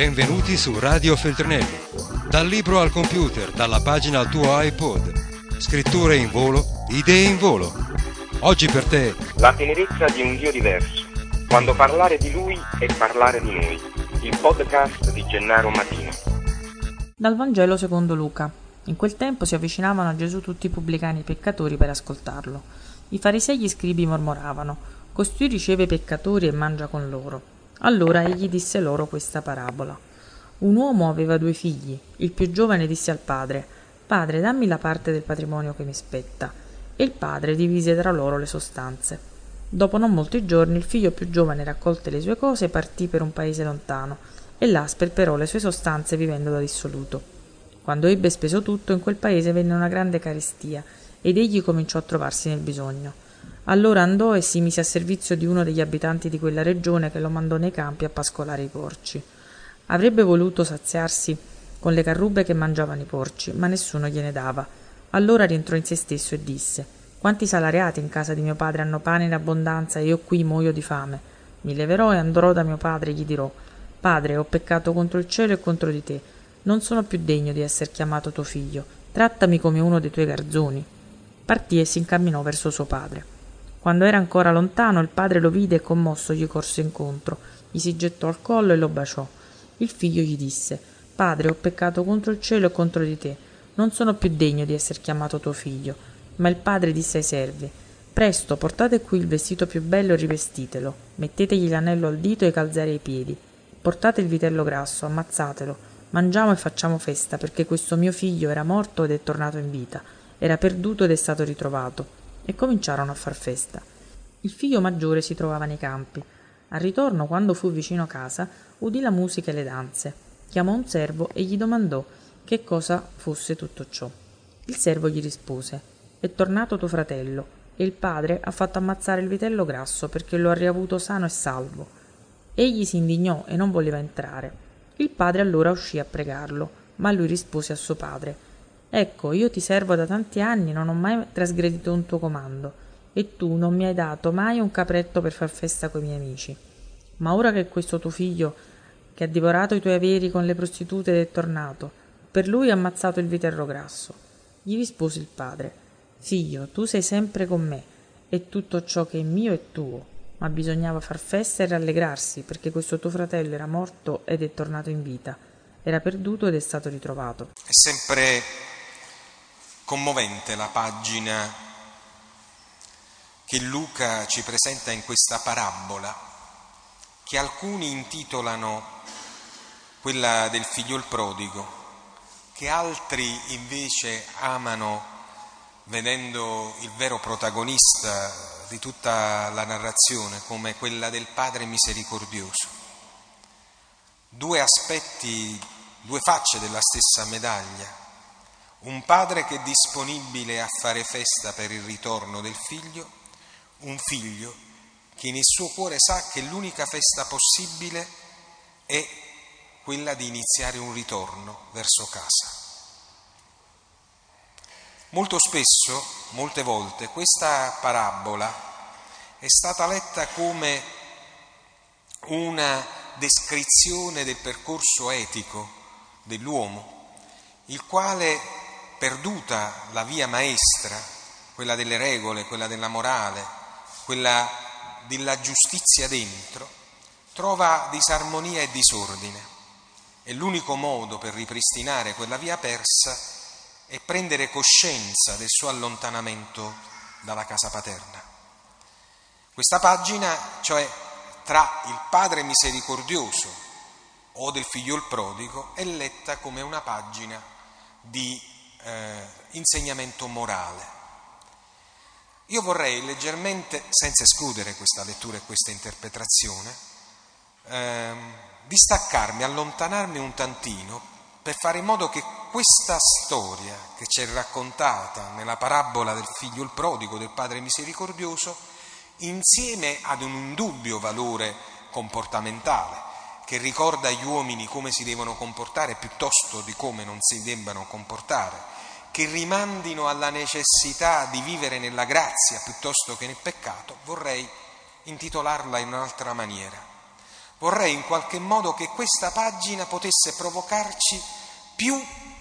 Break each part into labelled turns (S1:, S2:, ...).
S1: Benvenuti su Radio Feltrinelli. Dal libro al computer, dalla pagina al tuo iPod. Scritture in volo, idee in volo. Oggi per te.
S2: La tenerezza di un Dio diverso. Quando parlare di Lui è parlare di noi. Il podcast di Gennaro Matino.
S3: Dal Vangelo secondo Luca. In quel tempo si avvicinavano a Gesù tutti i pubblicani peccatori per ascoltarlo. I farisei e gli scribi mormoravano: Costui riceve i peccatori e mangia con loro. Allora egli disse loro questa parabola. Un uomo aveva due figli. Il più giovane disse al padre: Padre, dammi la parte del patrimonio che mi spetta. E il padre divise tra loro le sostanze. Dopo non molti giorni il figlio più giovane raccolte le sue cose e partì per un paese lontano, e là sperperò le sue sostanze vivendo da dissoluto. Quando ebbe speso tutto, in quel paese venne una grande carestia, ed egli cominciò a trovarsi nel bisogno. Allora andò e si mise a servizio di uno degli abitanti di quella regione che lo mandò nei campi a pascolare i porci. Avrebbe voluto saziarsi con le carrubbe che mangiavano i porci, ma nessuno gliene dava. Allora rientrò in se stesso e disse Quanti salariati in casa di mio padre hanno pane in abbondanza e io qui muoio di fame. Mi leverò e andrò da mio padre e gli dirò Padre, ho peccato contro il cielo e contro di te. Non sono più degno di essere chiamato tuo figlio. Trattami come uno dei tuoi garzoni. Partì e si incamminò verso suo padre. Quando era ancora lontano, il padre lo vide e commosso gli corse incontro, gli si gettò al collo e lo baciò. Il figlio gli disse Padre, ho peccato contro il cielo e contro di te. Non sono più degno di essere chiamato tuo figlio. Ma il padre disse ai servi Presto, portate qui il vestito più bello e rivestitelo. Mettetegli l'anello al dito e i calzari ai piedi. Portate il vitello grasso, ammazzatelo. Mangiamo e facciamo festa, perché questo mio figlio era morto ed è tornato in vita. Era perduto ed è stato ritrovato e cominciarono a far festa. Il figlio maggiore si trovava nei campi. Al ritorno, quando fu vicino a casa, udì la musica e le danze. Chiamò un servo e gli domandò che cosa fosse tutto ciò. Il servo gli rispose È tornato tuo fratello, e il padre ha fatto ammazzare il vitello grasso perché lo ha riavuto sano e salvo. Egli si indignò e non voleva entrare. Il padre allora uscì a pregarlo, ma lui rispose a suo padre Ecco, io ti servo da tanti anni, non ho mai trasgredito un tuo comando, e tu non mi hai dato mai un capretto per far festa coi miei amici. Ma ora che questo tuo figlio, che ha divorato i tuoi averi con le prostitute ed è tornato, per lui ha ammazzato il viterro grasso. Gli rispose il padre, Figlio, tu sei sempre con me, e tutto ciò che è mio è tuo, ma bisognava far festa e rallegrarsi, perché questo tuo fratello era morto ed è tornato in vita, era perduto ed è stato ritrovato.
S4: È sempre commovente la pagina che Luca ci presenta in questa parabola, che alcuni intitolano quella del figlio il prodigo, che altri invece amano vedendo il vero protagonista di tutta la narrazione come quella del Padre misericordioso. Due aspetti, due facce della stessa medaglia un padre che è disponibile a fare festa per il ritorno del figlio, un figlio che nel suo cuore sa che l'unica festa possibile è quella di iniziare un ritorno verso casa. Molto spesso, molte volte, questa parabola è stata letta come una descrizione del percorso etico dell'uomo, il quale perduta la via maestra, quella delle regole, quella della morale, quella della giustizia dentro, trova disarmonia e disordine. E l'unico modo per ripristinare quella via persa è prendere coscienza del suo allontanamento dalla casa paterna. Questa pagina, cioè tra il Padre misericordioso o del figlio il prodigo, è letta come una pagina di eh, insegnamento morale. Io vorrei leggermente, senza escludere questa lettura e questa interpretazione, ehm, distaccarmi, allontanarmi un tantino per fare in modo che questa storia che ci è raccontata nella parabola del figlio il prodigo, del padre misericordioso, insieme ad un indubbio valore comportamentale, che ricorda agli uomini come si devono comportare piuttosto di come non si debbano comportare, che rimandino alla necessità di vivere nella grazia piuttosto che nel peccato, vorrei intitolarla in un'altra maniera. Vorrei in qualche modo che questa pagina potesse provocarci più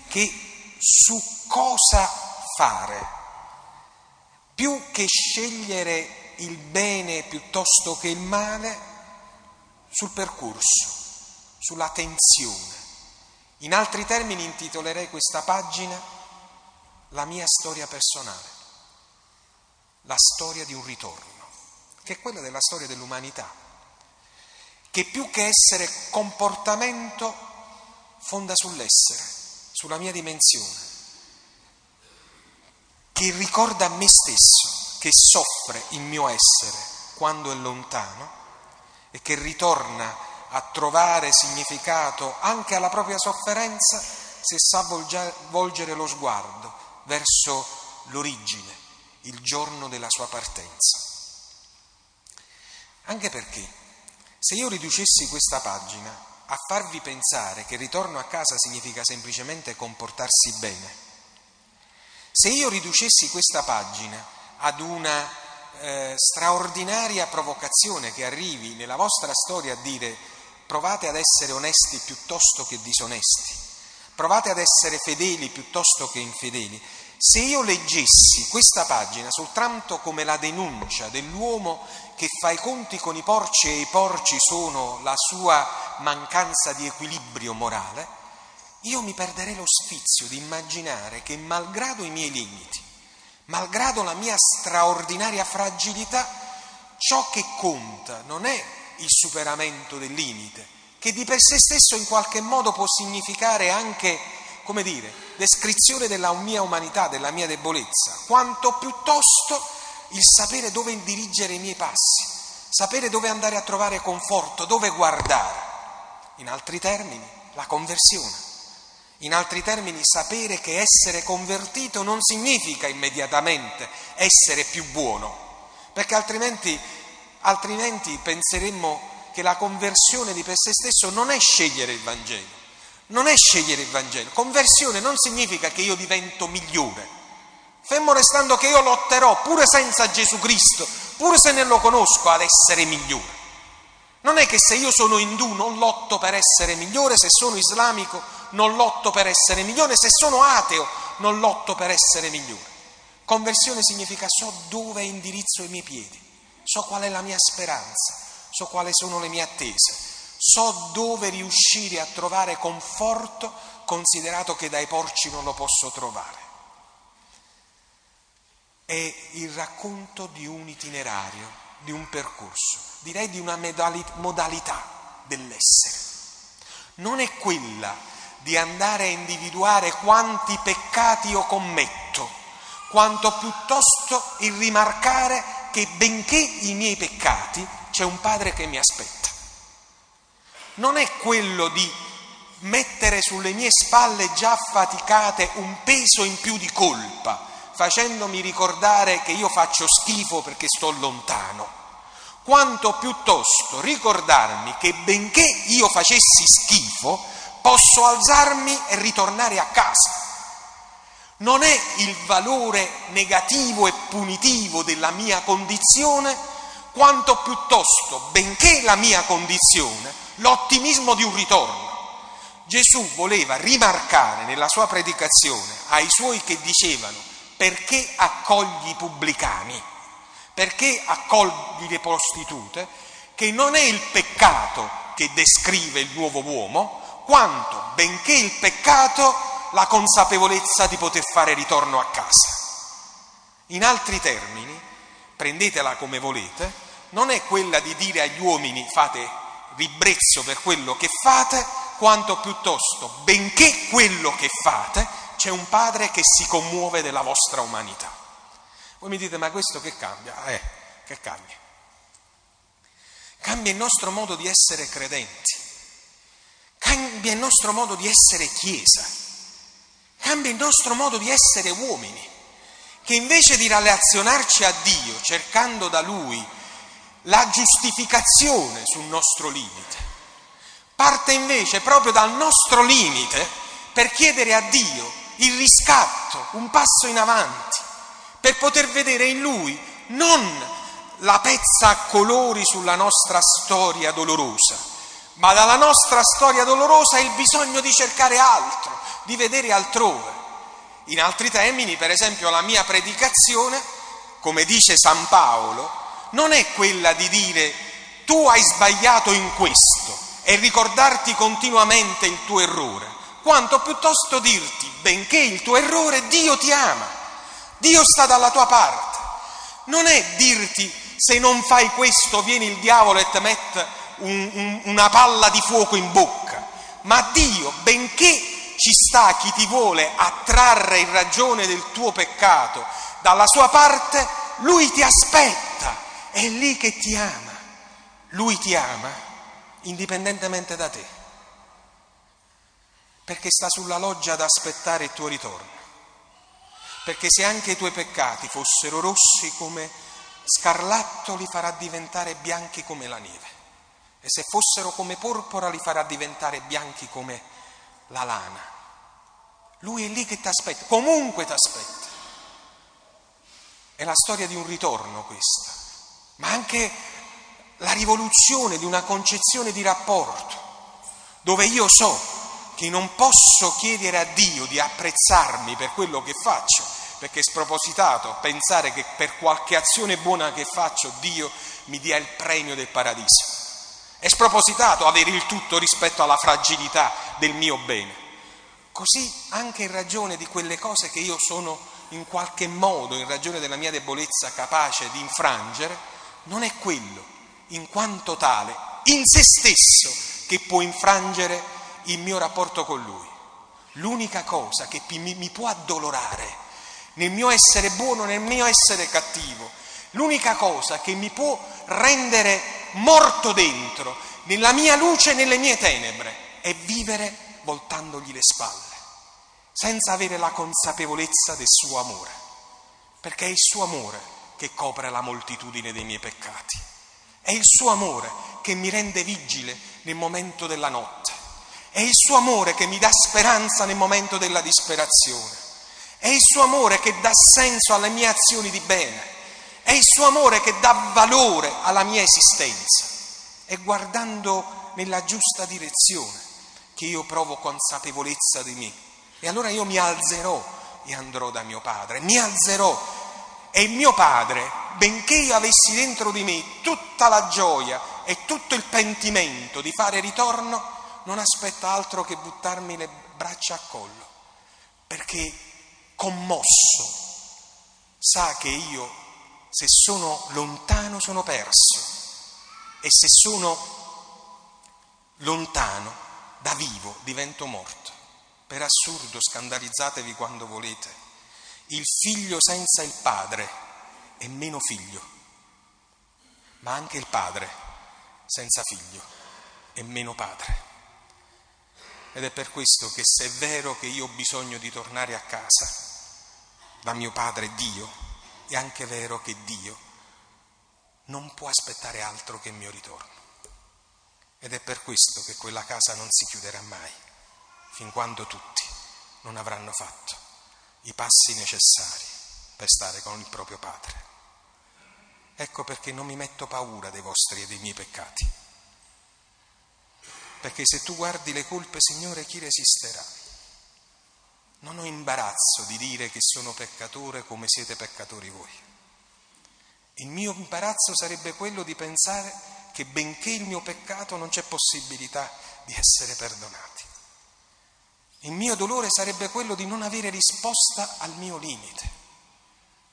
S4: che su cosa fare, più che scegliere il bene piuttosto che il male, sul percorso, sulla tensione. In altri termini intitolerei questa pagina La mia storia personale, la storia di un ritorno, che è quella della storia dell'umanità che più che essere comportamento fonda sull'essere, sulla mia dimensione, che ricorda a me stesso che soffre il mio essere quando è lontano e che ritorna a trovare significato anche alla propria sofferenza se sa volgere lo sguardo verso l'origine, il giorno della sua partenza. Anche perché se io riducessi questa pagina a farvi pensare che il ritorno a casa significa semplicemente comportarsi bene, se io riducessi questa pagina ad una eh, straordinaria provocazione che arrivi nella vostra storia a dire provate ad essere onesti piuttosto che disonesti, provate ad essere fedeli piuttosto che infedeli, se io leggessi questa pagina soltanto come la denuncia dell'uomo che fa i conti con i porci e i porci sono la sua mancanza di equilibrio morale, io mi perderei lo sfizio di immaginare che malgrado i miei limiti, malgrado la mia straordinaria fragilità, ciò che conta non è il superamento del limite, che di per sé stesso in qualche modo può significare anche come dire, descrizione della mia umanità, della mia debolezza, quanto piuttosto il sapere dove dirigere i miei passi, sapere dove andare a trovare conforto, dove guardare. In altri termini, la conversione. In altri termini, sapere che essere convertito non significa immediatamente essere più buono, perché altrimenti, altrimenti penseremmo che la conversione di per sé stesso non è scegliere il Vangelo non è scegliere il Vangelo. Conversione non significa che io divento migliore. Fermo restando che io lotterò pure senza Gesù Cristo, pure se non lo conosco, ad essere migliore. Non è che se io sono indù non lotto per essere migliore, se sono islamico non lotto per essere migliore, se sono ateo non lotto per essere migliore. Conversione significa so dove indirizzo i miei piedi, so qual è la mia speranza, so quali sono le mie attese, so dove riuscire a trovare conforto considerato che dai porci non lo posso trovare. È il racconto di un itinerario, di un percorso, direi di una modalità dell'essere. Non è quella di andare a individuare quanti peccati io commetto, quanto piuttosto il rimarcare che benché i miei peccati c'è un Padre che mi aspetta non è quello di mettere sulle mie spalle già faticate un peso in più di colpa, facendomi ricordare che io faccio schifo perché sto lontano, quanto piuttosto ricordarmi che benché io facessi schifo, posso alzarmi e ritornare a casa. Non è il valore negativo e punitivo della mia condizione, quanto piuttosto, benché la mia condizione l'ottimismo di un ritorno. Gesù voleva rimarcare nella sua predicazione ai suoi che dicevano perché accogli i pubblicani, perché accogli le prostitute, che non è il peccato che descrive il nuovo uomo, quanto, benché il peccato, la consapevolezza di poter fare ritorno a casa. In altri termini, prendetela come volete, non è quella di dire agli uomini fate ribrezzo per quello che fate, quanto piuttosto, benché quello che fate, c'è un Padre che si commuove della vostra umanità. Voi mi dite, ma questo che cambia? Eh, che cambia? Cambia il nostro modo di essere credenti, cambia il nostro modo di essere Chiesa, cambia il nostro modo di essere uomini, che invece di relazionarci a Dio cercando da Lui la giustificazione sul nostro limite. Parte invece proprio dal nostro limite per chiedere a Dio il riscatto, un passo in avanti, per poter vedere in Lui non la pezza a colori sulla nostra storia dolorosa, ma dalla nostra storia dolorosa il bisogno di cercare altro, di vedere altrove. In altri termini, per esempio, la mia predicazione, come dice San Paolo, non è quella di dire tu hai sbagliato in questo e ricordarti continuamente il tuo errore, quanto piuttosto dirti, benché il tuo errore, Dio ti ama, Dio sta dalla tua parte. Non è dirti se non fai questo viene il diavolo e ti mette un, un, una palla di fuoco in bocca, ma Dio, benché ci sta chi ti vuole attrarre in ragione del tuo peccato dalla sua parte, lui ti aspetta, è lì che ti ama. Lui ti ama indipendentemente da te, perché sta sulla loggia ad aspettare il tuo ritorno. Perché se anche i tuoi peccati fossero rossi come scarlatto, li farà diventare bianchi come la neve. E se fossero come porpora, li farà diventare bianchi come la lana. Lui è lì che ti aspetta, comunque ti aspetta. È la storia di un ritorno questa, ma anche la rivoluzione di una concezione di rapporto, dove io so che non posso chiedere a Dio di apprezzarmi per quello che faccio, perché è spropositato pensare che per qualche azione buona che faccio Dio mi dia il premio del paradiso. È spropositato avere il tutto rispetto alla fragilità del mio bene. Così anche in ragione di quelle cose che io sono in qualche modo, in ragione della mia debolezza, capace di infrangere, non è quello in quanto tale, in se stesso, che può infrangere il mio rapporto con Lui. L'unica cosa che mi, può addolorare nel mio essere buono, nel mio essere cattivo, l'unica cosa che mi può rendere morto dentro, nella mia luce e nelle mie tenebre, è vivere voltandogli le spalle, senza avere la consapevolezza del suo amore, perché è il suo amore che copre la moltitudine dei miei peccati. È il suo amore che mi rende vigile nel momento della notte. È il suo amore che mi dà speranza nel momento della disperazione. È il suo amore che dà senso alle mie azioni di bene. È il suo amore che dà valore alla mia esistenza. È guardando nella giusta direzione che io provo consapevolezza di me. E allora io mi alzerò e andrò da mio padre. Mi alzerò e mio padre, benché io avessi dentro di me tutta la gioia e tutto il pentimento di fare ritorno, non aspetta altro che buttarmi le braccia a collo, perché commosso sa che io, se sono lontano, sono perso e se sono lontano, da vivo, divento morto. Per assurdo, scandalizzatevi quando volete il figlio senza il padre è meno figlio, ma anche il padre senza figlio è meno padre. Ed è per questo che se è vero che io ho bisogno di tornare a casa da mio padre Dio, è anche vero che Dio non può aspettare altro che il mio ritorno. Ed è per questo che quella casa non si chiuderà mai, fin quando tutti non avranno fatto i passi necessari per stare con il proprio Padre. Ecco perché non mi metto paura dei vostri e dei miei peccati. Perché se tu guardi le colpe, Signore, chi resisterà? Non ho imbarazzo di dire che sono peccatore come siete peccatori voi. Il mio imbarazzo sarebbe quello di pensare che benché il mio peccato non c'è possibilità di essere perdonato. Il mio dolore sarebbe quello di non avere risposta al mio limite,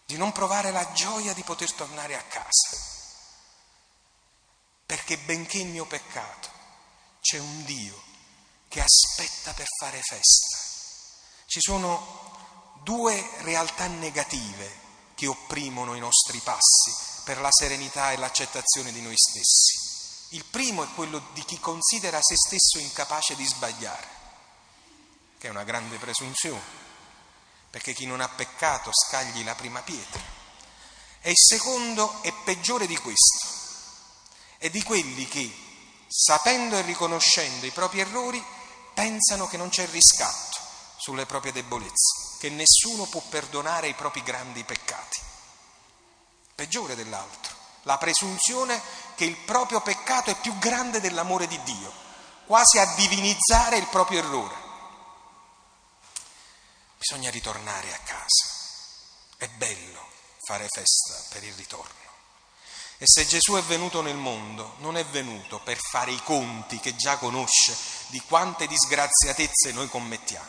S4: di non provare la gioia di poter tornare a casa. Perché benché il mio peccato, c'è un Dio che aspetta per fare festa. Ci sono due realtà negative che opprimono i nostri passi per la serenità e l'accettazione di noi stessi. Il primo è quello di chi considera se stesso incapace di sbagliare che è una grande presunzione, perché chi non ha peccato scagli la prima pietra. E il secondo è peggiore di questo, è di quelli che, sapendo e riconoscendo i propri errori, pensano che non c'è riscatto sulle proprie debolezze, che nessuno può perdonare i propri grandi peccati. Peggiore dell'altro, la presunzione che il proprio peccato è più grande dell'amore di Dio quasi a divinizzare il proprio errore. Bisogna ritornare a casa. È bello fare festa per il ritorno. E se Gesù è venuto nel mondo, non è venuto per fare i conti che già conosce di quante disgraziatezze noi commettiamo,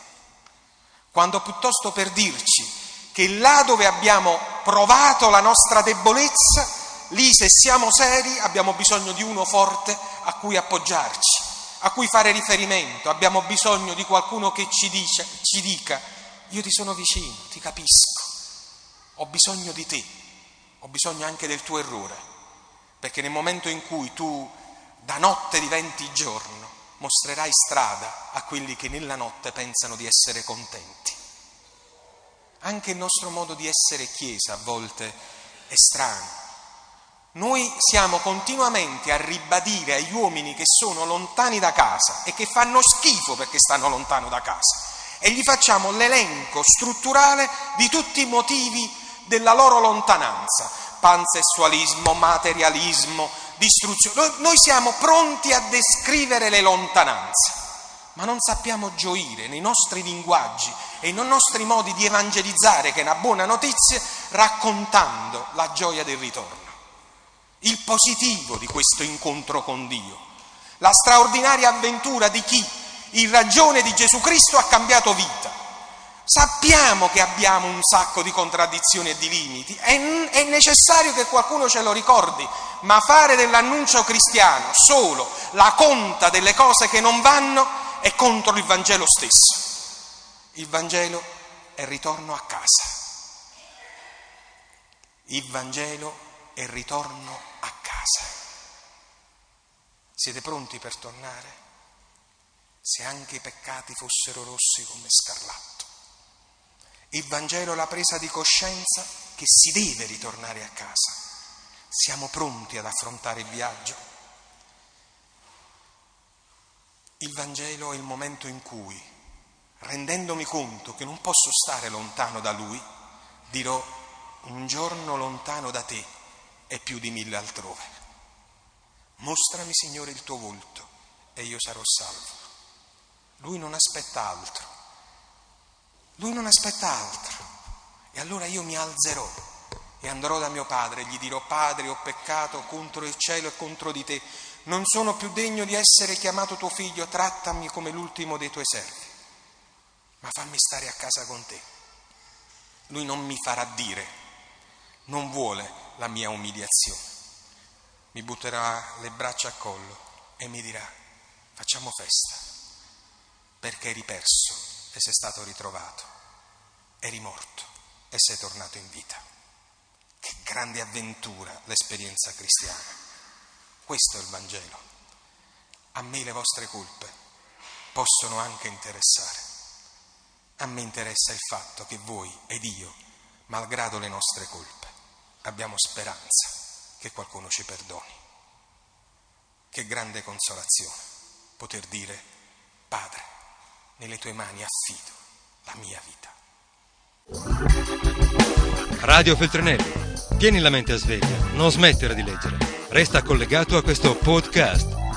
S4: quando piuttosto per dirci che là dove abbiamo provato la nostra debolezza, lì se siamo seri abbiamo bisogno di uno forte a cui appoggiarci, a cui fare riferimento, abbiamo bisogno di qualcuno che ci, dice, ci dica io ti sono vicino, ti capisco, ho bisogno di te, ho bisogno anche del tuo errore, perché nel momento in cui tu da notte diventi giorno, mostrerai strada a quelli che nella notte pensano di essere contenti. Anche il nostro modo di essere chiesa a volte è strano. Noi siamo continuamente a ribadire agli uomini che sono lontani da casa e che fanno schifo perché stanno lontano da casa. E gli facciamo l'elenco strutturale di tutti i motivi della loro lontananza, pansessualismo, materialismo, distruzione. Noi, siamo pronti a descrivere le lontananze, ma non sappiamo gioire nei nostri linguaggi e nei nostri modi di evangelizzare, che è una buona notizia, raccontando la gioia del ritorno, il positivo di questo incontro con Dio, la straordinaria avventura di chi in ragione di Gesù Cristo ha cambiato vita. Sappiamo che abbiamo un sacco di contraddizioni e di limiti, è, è, necessario che qualcuno ce lo ricordi, ma fare dell'annuncio cristiano solo la conta delle cose che non vanno è contro il Vangelo stesso. Il Vangelo è ritorno a casa. Il Vangelo è ritorno a casa. Siete pronti per tornare? se anche i peccati fossero rossi come scarlatto. Il Vangelo è la presa di coscienza che si deve ritornare a casa. Siamo pronti ad affrontare il viaggio. Il Vangelo è il momento in cui, rendendomi conto che non posso stare lontano da Lui, dirò un giorno lontano da te è più di mille altrove. Mostrami, Signore, il tuo volto e io sarò salvo. Lui non aspetta altro. Lui non aspetta altro. E allora io mi alzerò e andrò da mio padre e gli dirò, Padre, ho peccato contro il cielo e contro di te. Non sono più degno di essere chiamato tuo figlio, trattami come l'ultimo dei tuoi servi. Ma fammi stare a casa con te. Lui non mi farà dire, non vuole la mia umiliazione. Mi butterà le braccia a collo e mi dirà, facciamo festa perché eri perso e sei stato ritrovato, eri morto e sei tornato in vita. Che grande avventura l'esperienza cristiana. Questo è il Vangelo. A me le vostre colpe possono anche interessare. A me interessa il fatto che voi ed io, malgrado le nostre colpe, abbiamo speranza che qualcuno ci perdoni. Che grande consolazione poter dire, Padre, nelle tue mani affido la mia vita.
S1: Radio Feltrinelli, tieni la mente a sveglia, non smettere di leggere. Resta collegato a questo podcast